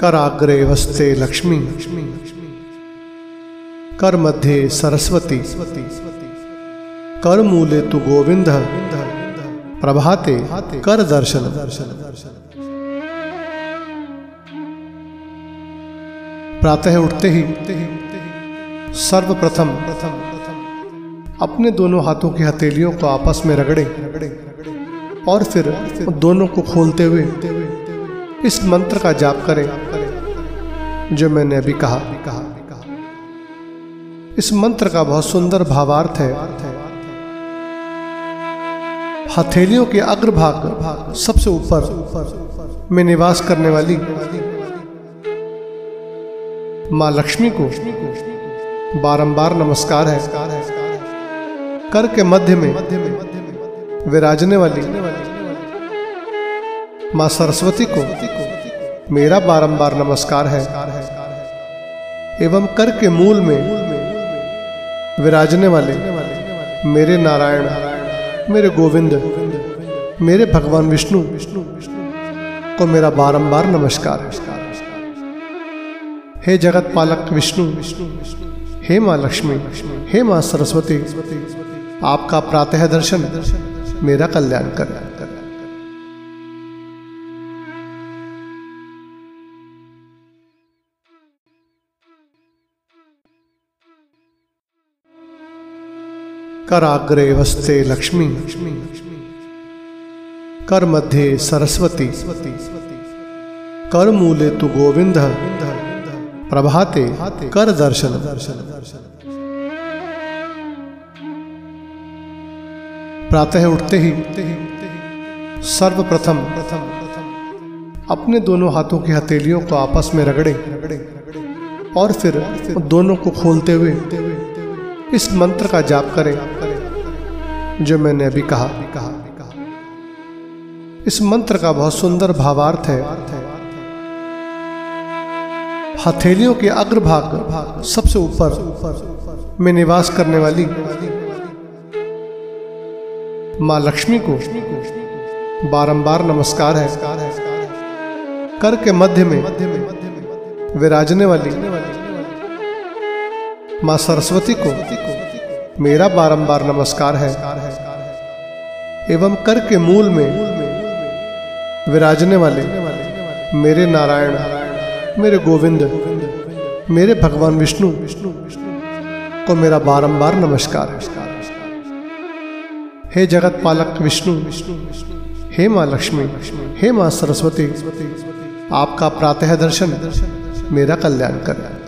कराग्रे वस्ते लक्ष्मी। लक्ष्मी लक्ष्मी कर मध्ये सरस्वती। कर मूले तु गोविंद। प्रभाते कर दर्शन। प्रातः उठते ही सर्वप्रथम अपने दोनों हाथों की हथेलियों को आपस में रगड़े रगड़े और फिर दोनों को खोलते हुए इस मंत्र का जाप करें, जो मैंने अभी कहा। इस मंत्र का बहुत सुंदर भावार्थ है। हथेलियों के अग्रभाग सबसे ऊपर में निवास करने वाली माँ लक्ष्मी को बारंबार नमस्कार है। कर के मध्य में विराजने वाली माँ सरस्वती को मेरा बारंबार नमस्कार है। एवं कर के मूल में विराजने वाले मेरे नारायण, मेरे गोविंद, मेरे भगवान विष्णु को मेरा बारंबार नमस्कार। हे जगत पालक विष्णु, हे माँ लक्ष्मी, हे माँ सरस्वती, आपका प्रातः दर्शन मेरा कल्याण कर। कराग्रे वस्ते लक्ष्मी। कर मध्ये सरस्वती। कर मूले तु गोविंद। प्रभाते कर दर्शन। प्रातः उठते ही सर्वप्रथम अपने दोनों हाथों की हथेलियों को आपस में रगड़े और फिर दोनों को खोलते हुए इस मंत्र का जाप करें, जो मैंने अभी कहा। इस मंत्र का बहुत सुंदर भावार्थ है। हथेलियों के अग्रभाग सबसे ऊपर में निवास करने वाली माँ लक्ष्मी को बारंबार नमस्कार है। कर के मध्य में विराजने वाली माँ सरस्वती को मेरा बारंबार नमस्कार है। एवं कर के मूल में विराजने वाले मेरे नारायण, मेरे गोविंद, मेरे भगवान विष्णु को मेरा बारंबार नमस्कार। हे जगत पालक विष्णु, हे माँ लक्ष्मी, हे माँ सरस्वती, आपका प्रातः दर्शन मेरा कल्याण कर।